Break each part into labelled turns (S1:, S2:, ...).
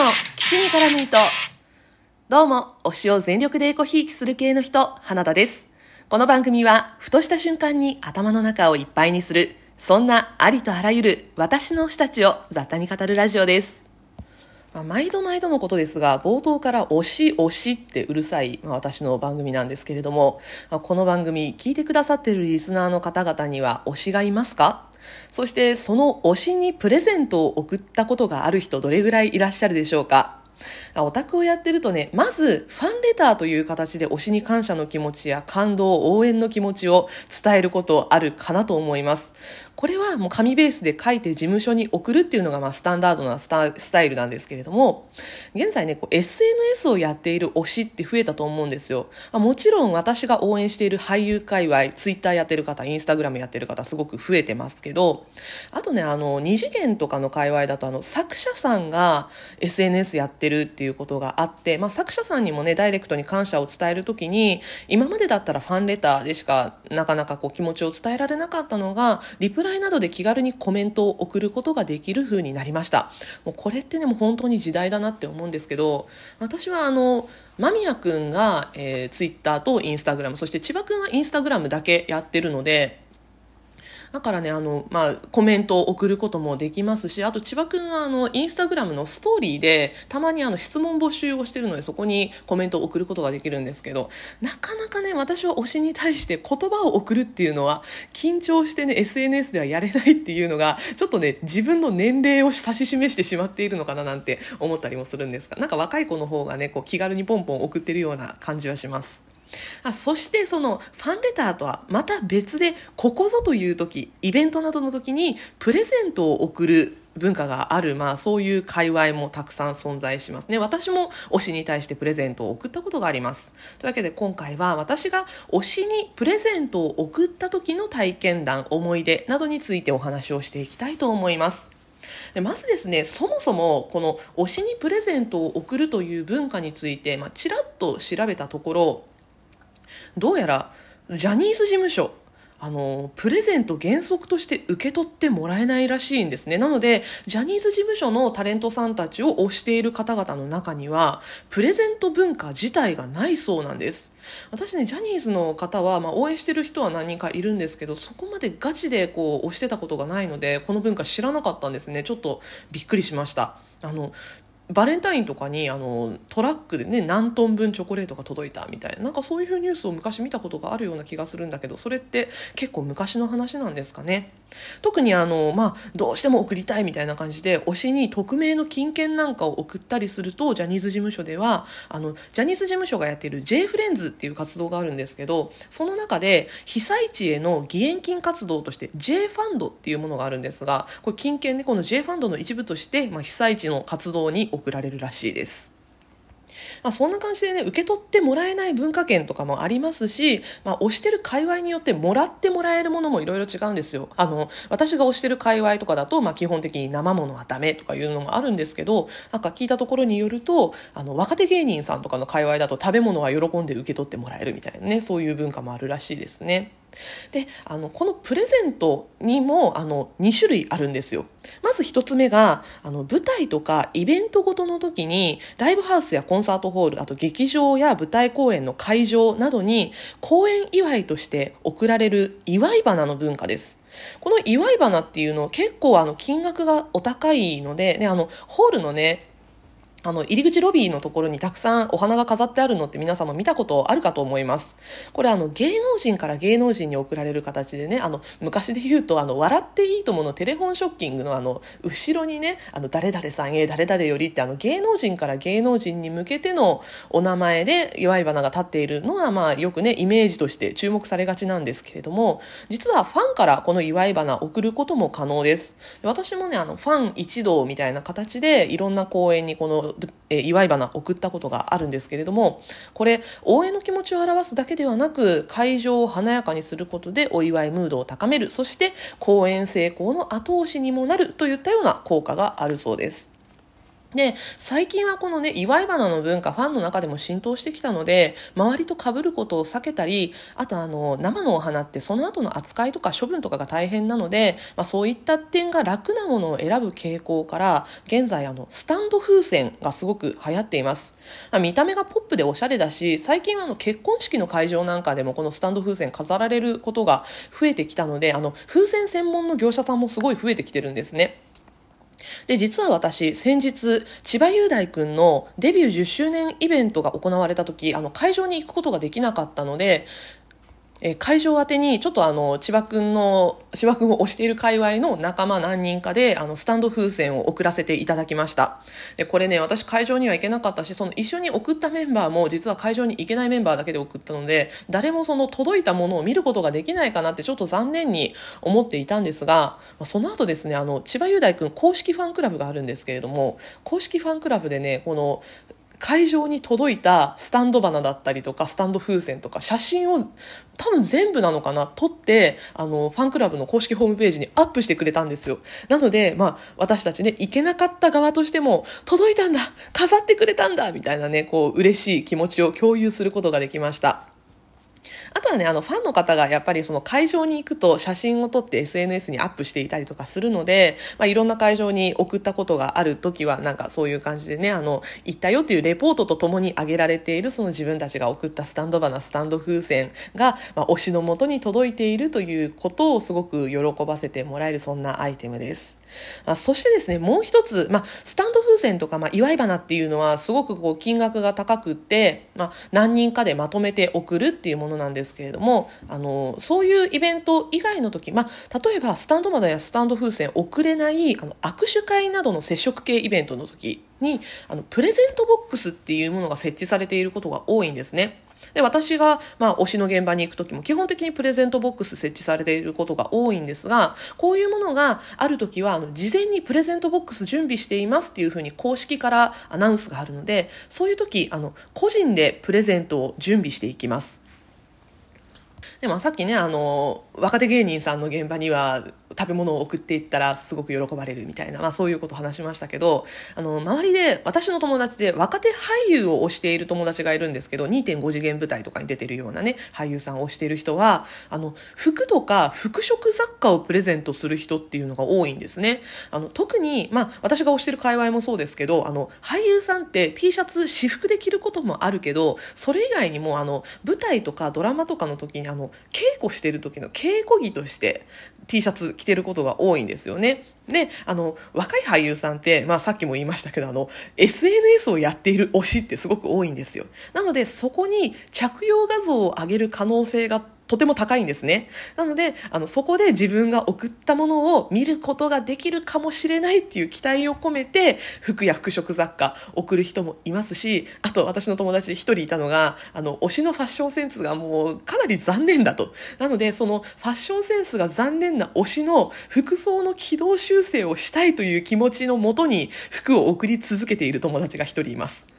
S1: の基地に絡む糸。どうも、推しを全力でエコひいきする系の人、花田です。この番組は、ふとした瞬間に頭の中をいっぱいにする、そんなありとあらゆる私の推したちを雑多に語るラジオです。まあ、毎度毎度のことですが、冒頭から推し推しってうるさい、まあ、私の番組なんですけれども、まあ、この番組聞いてくださっているリスナーの方々には推しがいますか？そしてその推しにプレゼントを送ったことがある人どれぐらいいらっしゃるでしょうか？オタクをやってるとね、まずファンレターという形で推しに感謝の気持ちや感動、応援の気持ちを伝えることあるかなと思います。これはもう紙ベースで書いて事務所に送るっていうのがまあスタンダードなスタイルなんですけれども、現在ね、SNS をやっている推しって増えたと思うんですよ。もちろん私が応援している俳優界隈、ツイッターやってる方、インスタグラムやってる方すごく増えてますけど、あとね、あの、二次元とかの界隈だとあの、作者さんが SNS やってるっていうことがあって、まあ作者さんにもね、ダイレクトに感謝を伝えるときに、今までだったらファンレターでしかなかなかこう気持ちを伝えられなかったのが、リプライなどで気軽にコメントを送ることができる風になりました。もうこれってねもう本当に時代だなって思うんですけど私はあの間宮君が、えー、ツイッターとインスタグラムそして千葉君はインスタグラムだけやってるのでだからね、あの、まあ、コメントを送ることもできますし、あと千葉くんはあの、インスタグラムのストーリーで、たまにあの、質問募集をしてるので、そこにコメントを送ることができるんですけど、なかなかね、私は推しに対して言葉を送るっていうのは、緊張してね、SNS ではやれないっていうのが、ちょっとね、自分の年齢を指し示してしまっているのかななんて思ったりもするんですが、なんか若い子の方がね、こう、気軽にポンポン送ってるような感じはします。あそしてそのファンレターとはまた別でここぞという時イベントなどの時にプレゼントを送る文化がある、まあそういう界隈もたくさん存在しますね。私も推しに対してプレゼントを送ったことがあります。というわけで今回は私が推しにプレゼントを送った時の体験談、思い出などについてお話をしていきたいと思います。でまずですねそもそもこの推しにプレゼントを送るという文化について、まあ、ちらっと調べたところどうやらジャニーズ事務所あの、プレゼント原則として受け取ってもらえないらしいんですね。なので、ジャニーズ事務所のタレントさんたちを推している方々の中には、プレゼント文化自体がないそうなんです。私ね、ジャニーズの方は、まあ、応援してる人は何人かいるんですけど、そこまでガチでこう、推してたことがないので、この文化知らなかったんですね。ちょっとびっくりしました。あの、バレンタインとかにあのトラックでね何トン分チョコレートが届いたみたいななんかそういうニュースを昔見たことがあるような気がするんだけどそれって結構昔の話なんですかね。特にあの、まあ、どうしても送りたいみたいな感じで推しに匿名の金券なんかを送ったりするとジャニーズ事務所ではあのジャニーズ事務所がやっている J フレンズっていう活動があるんですけどその中で被災地への義援金活動として J ファンドっていうものがあるんですがこれ金券でこの J ファンドの一部として、まあ、被災地の活動に送送られるらしいです。まあ、そんな感じでね、受け取ってもらえない文化圏とかもありますし、まあ、推してる界隈によってもらってもらえるものもいろいろ違うんですよ。あの、私が推してる界隈とかだと、まあ、基本的に生ものはダメとかいうのもあるんですけど、なんか聞いたところによると、あの、若手芸人さんとかの界隈だと食べ物は喜んで受け取ってもらえるみたいなね、そういう文化もあるらしいですね。であのこのプレゼントにもあの2種類あるんですよ。まず1つ目があの舞台とかイベントごとの時にライブハウスやコンサートホールあと劇場や舞台公演の会場などに公演祝いとして贈られる祝い花の文化です。この祝い花っていうの結構あの金額がお高いので、ね、あのホールのねあの、入り口ロビーのところにたくさんお花が飾ってあるのって皆さんも見たことあるかと思います。これあの、芸能人から芸能人に送られる形でね、あの、昔で言うとあの、笑っていいとものテレフォンショッキングのあの、後ろにね、あの、誰々さんへ誰々よりってあの、芸能人から芸能人に向けてのお名前で祝い花が立っているのはまあ、よくね、イメージとして注目されがちなんですけれども、実はファンからこの祝い花送ることも可能です。私もね、あの、ファン一同みたいな形でいろんな公演にこのえ祝い花送ったことがあるんですけれども、これ、応援の気持ちを表すだけではなく、会場を華やかにすることでお祝いムードを高める、そして公演成功の後押しにもなるといったような効果があるそうです。で、最近はこのね、祝い花の文化、ファンの中でも浸透してきたので、周りと被ることを避けたり、あとあの、生のお花ってその後の扱いとか処分とかが大変なので、まあそういった点が楽なものを選ぶ傾向から、現在あの、スタンド風船がすごく流行っています。まあ、見た目がポップでおしゃれだし、最近はあの、結婚式の会場なんかでもこのスタンド風船飾られることが増えてきたので、あの、風船専門の業者さんもすごい増えてきてるんですね。で、実は私、先日、千葉雄大君のデビュー10周年イベントが行われた時、あの、会場に行くことができなかったので、え会場宛てにちょっとあの千葉君の千葉君を推している界隈の仲間何人かであのスタンド風船を送らせていただきました。でこれね私会場には行けなかったしその一緒に送ったメンバーも実は会場に行けないメンバーだけで送ったので誰もその届いたものを見ることができないかなってちょっと残念に思っていたんですがその後ですねあの千葉雄大君公式ファンクラブがあるんですけれども公式ファンクラブでねこの会場に届いたスタンド花だったりとか、スタンド風船とか、写真を多分全部なのかな、撮って、あの、ファンクラブの公式ホームページにアップしてくれたんですよ。なので、まあ、私たちね、行けなかった側としても、届いたんだ飾ってくれたんだみたいなね、こう、嬉しい気持ちを共有することができました。あとはね、あの、ファンの方がやっぱりその会場に行くと写真を撮って SNS にアップしていたりとかするので、まあ、いろんな会場に送ったことがある時は、なんかそういう感じでね、あの、行ったよっていうレポートとともに挙げられているその自分たちが送ったスタンド花、スタンド風船が、まあ、推しのもとに届いているということをすごく喜ばせてもらえるそんなアイテムです。あそしてですね、もう一つ、まあ、スタンド風船とか、まあ、祝い花っていうのは、すごくこう、金額が高くって、まあ、何人かでまとめて送るっていうものなんですけれども、あの、そういうイベント以外の時、まあ、例えば、スタンドマダやスタンド風船送れない、あの、握手会などの接触系イベントの時に、あの、プレゼントボックスっていうものが設置されていることが多いんですね。で、私が、まあ、推しの現場に行く時も基本的にプレゼントボックス設置されていることが多いんですが、こういうものがある時は、あの、事前にプレゼントボックス準備していますっていうふうに公式からアナウンスがあるので、そういう時、あの、個人でプレゼントを準備していきます。でもさっきね、あの、若手芸人さんの現場には食べ物を送っていったらすごく喜ばれるみたいな、まあそういうことを話しましたけど、あの、周りで私の友達で若手俳優を推している友達がいるんですけど、2.5次元舞台とかに出てるようなね、俳優さんを推している人は、あの、服とか服飾雑貨をプレゼントする人っていうのが多いんですね。あの、特に、まあ私が推してる界隈もそうですけど、あの、俳優さんって T シャツ私服で着ることもあるけど、それ以外にもあの、舞台とかドラマとかの時にあの、稽古してる時の稽古着として T シャツ着ててることが多いんですよね。で、あの、若い俳優さんって、まあさっきも言いましたけど、あの、SNS をやっている推しってすごく多いんですよ。なので、そこに着用画像を上げる可能性がとても高いんですね。なので、あの、そこで自分が送ったものを見ることができるかもしれないっていう期待を込めて、服や服飾雑貨送る人もいますし、あと私の友達で一人いたのが、あの、推しのファッションセンスがもうかなり残念だと。なので、そのファッションセンスが残念な推しの服装の軌道修正をしたいという気持ちのもとに服を送り続けている友達が一人います。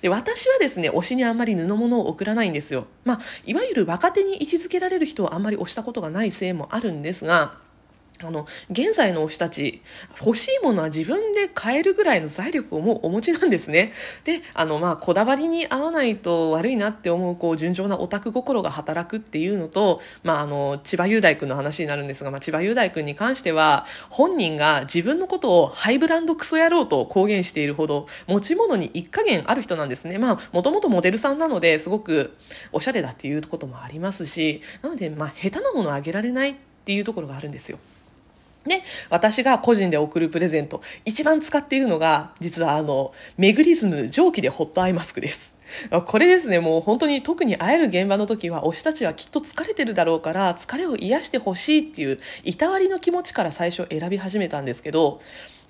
S1: で私はですね推しにあんまり布物を送らないんですよ、まあ、いわゆる若手に位置づけられる人はあんまり推したことがないせいもあるんですがあの、現在の推したち、欲しいものは自分で買えるぐらいの財力をもうお持ちなんですね。で、あの、まあ、こだわりに合わないと悪いなって思う、こう、純情なオタク心が働くっていうのと、まあ、あの、千葉雄大君の話になるんですが、まあ、千葉雄大君に関しては、本人が自分のことをハイブランドクソ野郎と公言しているほど、持ち物に一加減ある人なんですね。まあ、もともとモデルさんなので、すごくおしゃれだっていうこともありますし、なので、まあ、下手なものをあげられないっていうところがあるんですよ。ね、私が個人で送るプレゼント、一番使っているのが、実はあの、メグリズム蒸気でホットアイマスクです。これですね、もう本当に特に会える現場の時は、推したちはきっと疲れてるだろうから、疲れを癒してほしいっていう、いたわりの気持ちから最初選び始めたんですけど、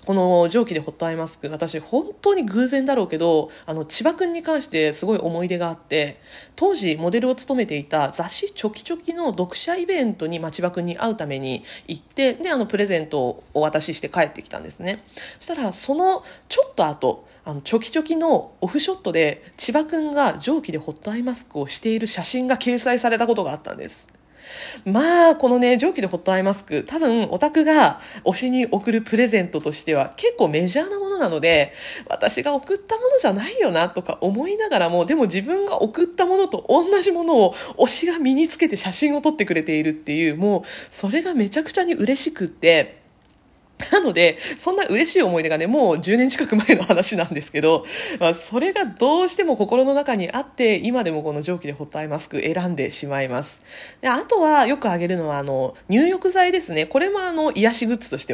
S1: この蒸気でホットアイマスク、私本当に偶然だろうけど、あの、千葉くんに関してすごい思い出があって、当時モデルを務めていた雑誌チョキチョキの読者イベントに、まあ、千葉くんに会うために行って、で、あの、プレゼントをお渡しして帰ってきたんですね。そしたら、そのちょっと後、あの、チョキチョキのオフショットで、千葉くんが蒸気でホットアイマスクをしている写真が掲載されたことがあったんです。まあ、このね、蒸気でホットアイマスク、多分オタクが推しに送るプレゼントとしては結構メジャーなものなので、私が送ったものじゃないよなとか思いながらも、でも自分が送ったものと同じものを推しが身につけて写真を撮ってくれているっていう、もうそれがめちゃくちゃに嬉しくって、なので、そんな嬉しい思い出がね、もう10年近く前の話なんですけど、まあ、それがどうしても心の中にあって、今でもこの蒸気でホットアイマスク選んでしまいます。であとは、よくあげるのは、あの、入浴剤ですね。これもあの、癒しグッズとして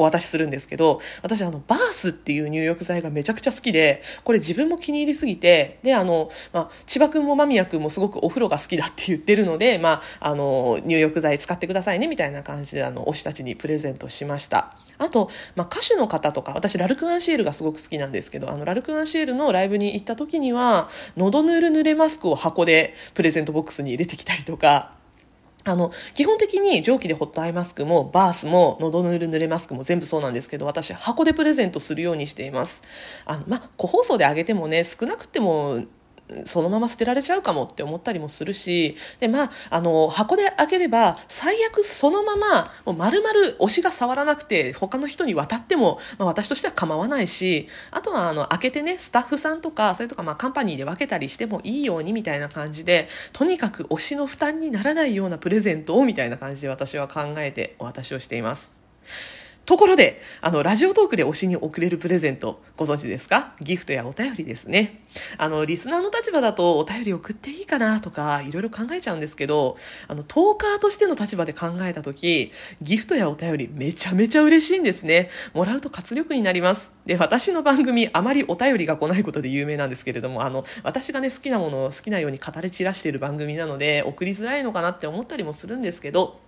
S1: お渡しするんですけど、私あの、バースっていう入浴剤がめちゃくちゃ好きで、これ自分も気に入りすぎて、で、あの、まあ、千葉くんも間宮くんもすごくお風呂が好きだって言ってるので、まあ、あの、入浴剤使ってくださいね、みたいな感じで、あの、推したちにプレゼントしました。あと、まあ、歌手の方とか、私、ラルク・アンシエルがすごく好きなんですけど、あの、ラルク・アンシエルのライブに行った時には、喉ぬる濡れマスクを箱でプレゼントボックスに入れてきたりとか、あの、基本的に蒸気でホットアイマスクも、バースも、喉ぬるぬれマスクも全部そうなんですけど、私、箱でプレゼントするようにしています。あの、ま個包装であげてもね、少なくても、そのまま捨てられちゃうかもって思ったりもするし、で、まあ、あの、箱で開ければ、最悪そのまま、もう丸々推しが触らなくて、他の人に渡っても、まあ、私としては構わないし、あとは、あの、開けてね、スタッフさんとか、それとか、まあ、カンパニーで分けたりしてもいいようにみたいな感じで、とにかく推しの負担にならないようなプレゼントを、みたいな感じで私は考えてお渡しをしています。ところで、あの、ラジオトークで推しに送れるプレゼント、ご存知ですか？ギフトやお便りですね。あの、リスナーの立場だとお便り送っていいかなとか、いろいろ考えちゃうんですけど、あの、トーカーとしての立場で考えたとき、ギフトやお便りめちゃめちゃ嬉しいんですね。もらうと活力になります。で、私の番組、あまりお便りが来ないことで有名なんですけれども、あの、私がね、好きなものを好きなように語り散らしている番組なので、送りづらいのかなって思ったりもするんですけど、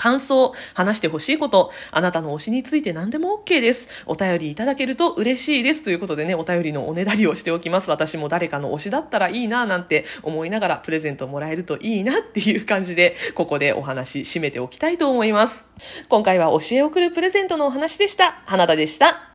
S1: 感想、話してほしいこと、あなたの推しについて何でも OK です。お便りいただけると嬉しいです。ということでね、お便りのおねだりをしておきます。私も誰かの推しだったらいいななんて思いながらプレゼントもらえるといいなっていう感じで、ここでお話し締めておきたいと思います。今回は教え送るプレゼントのお話でした。花田でした。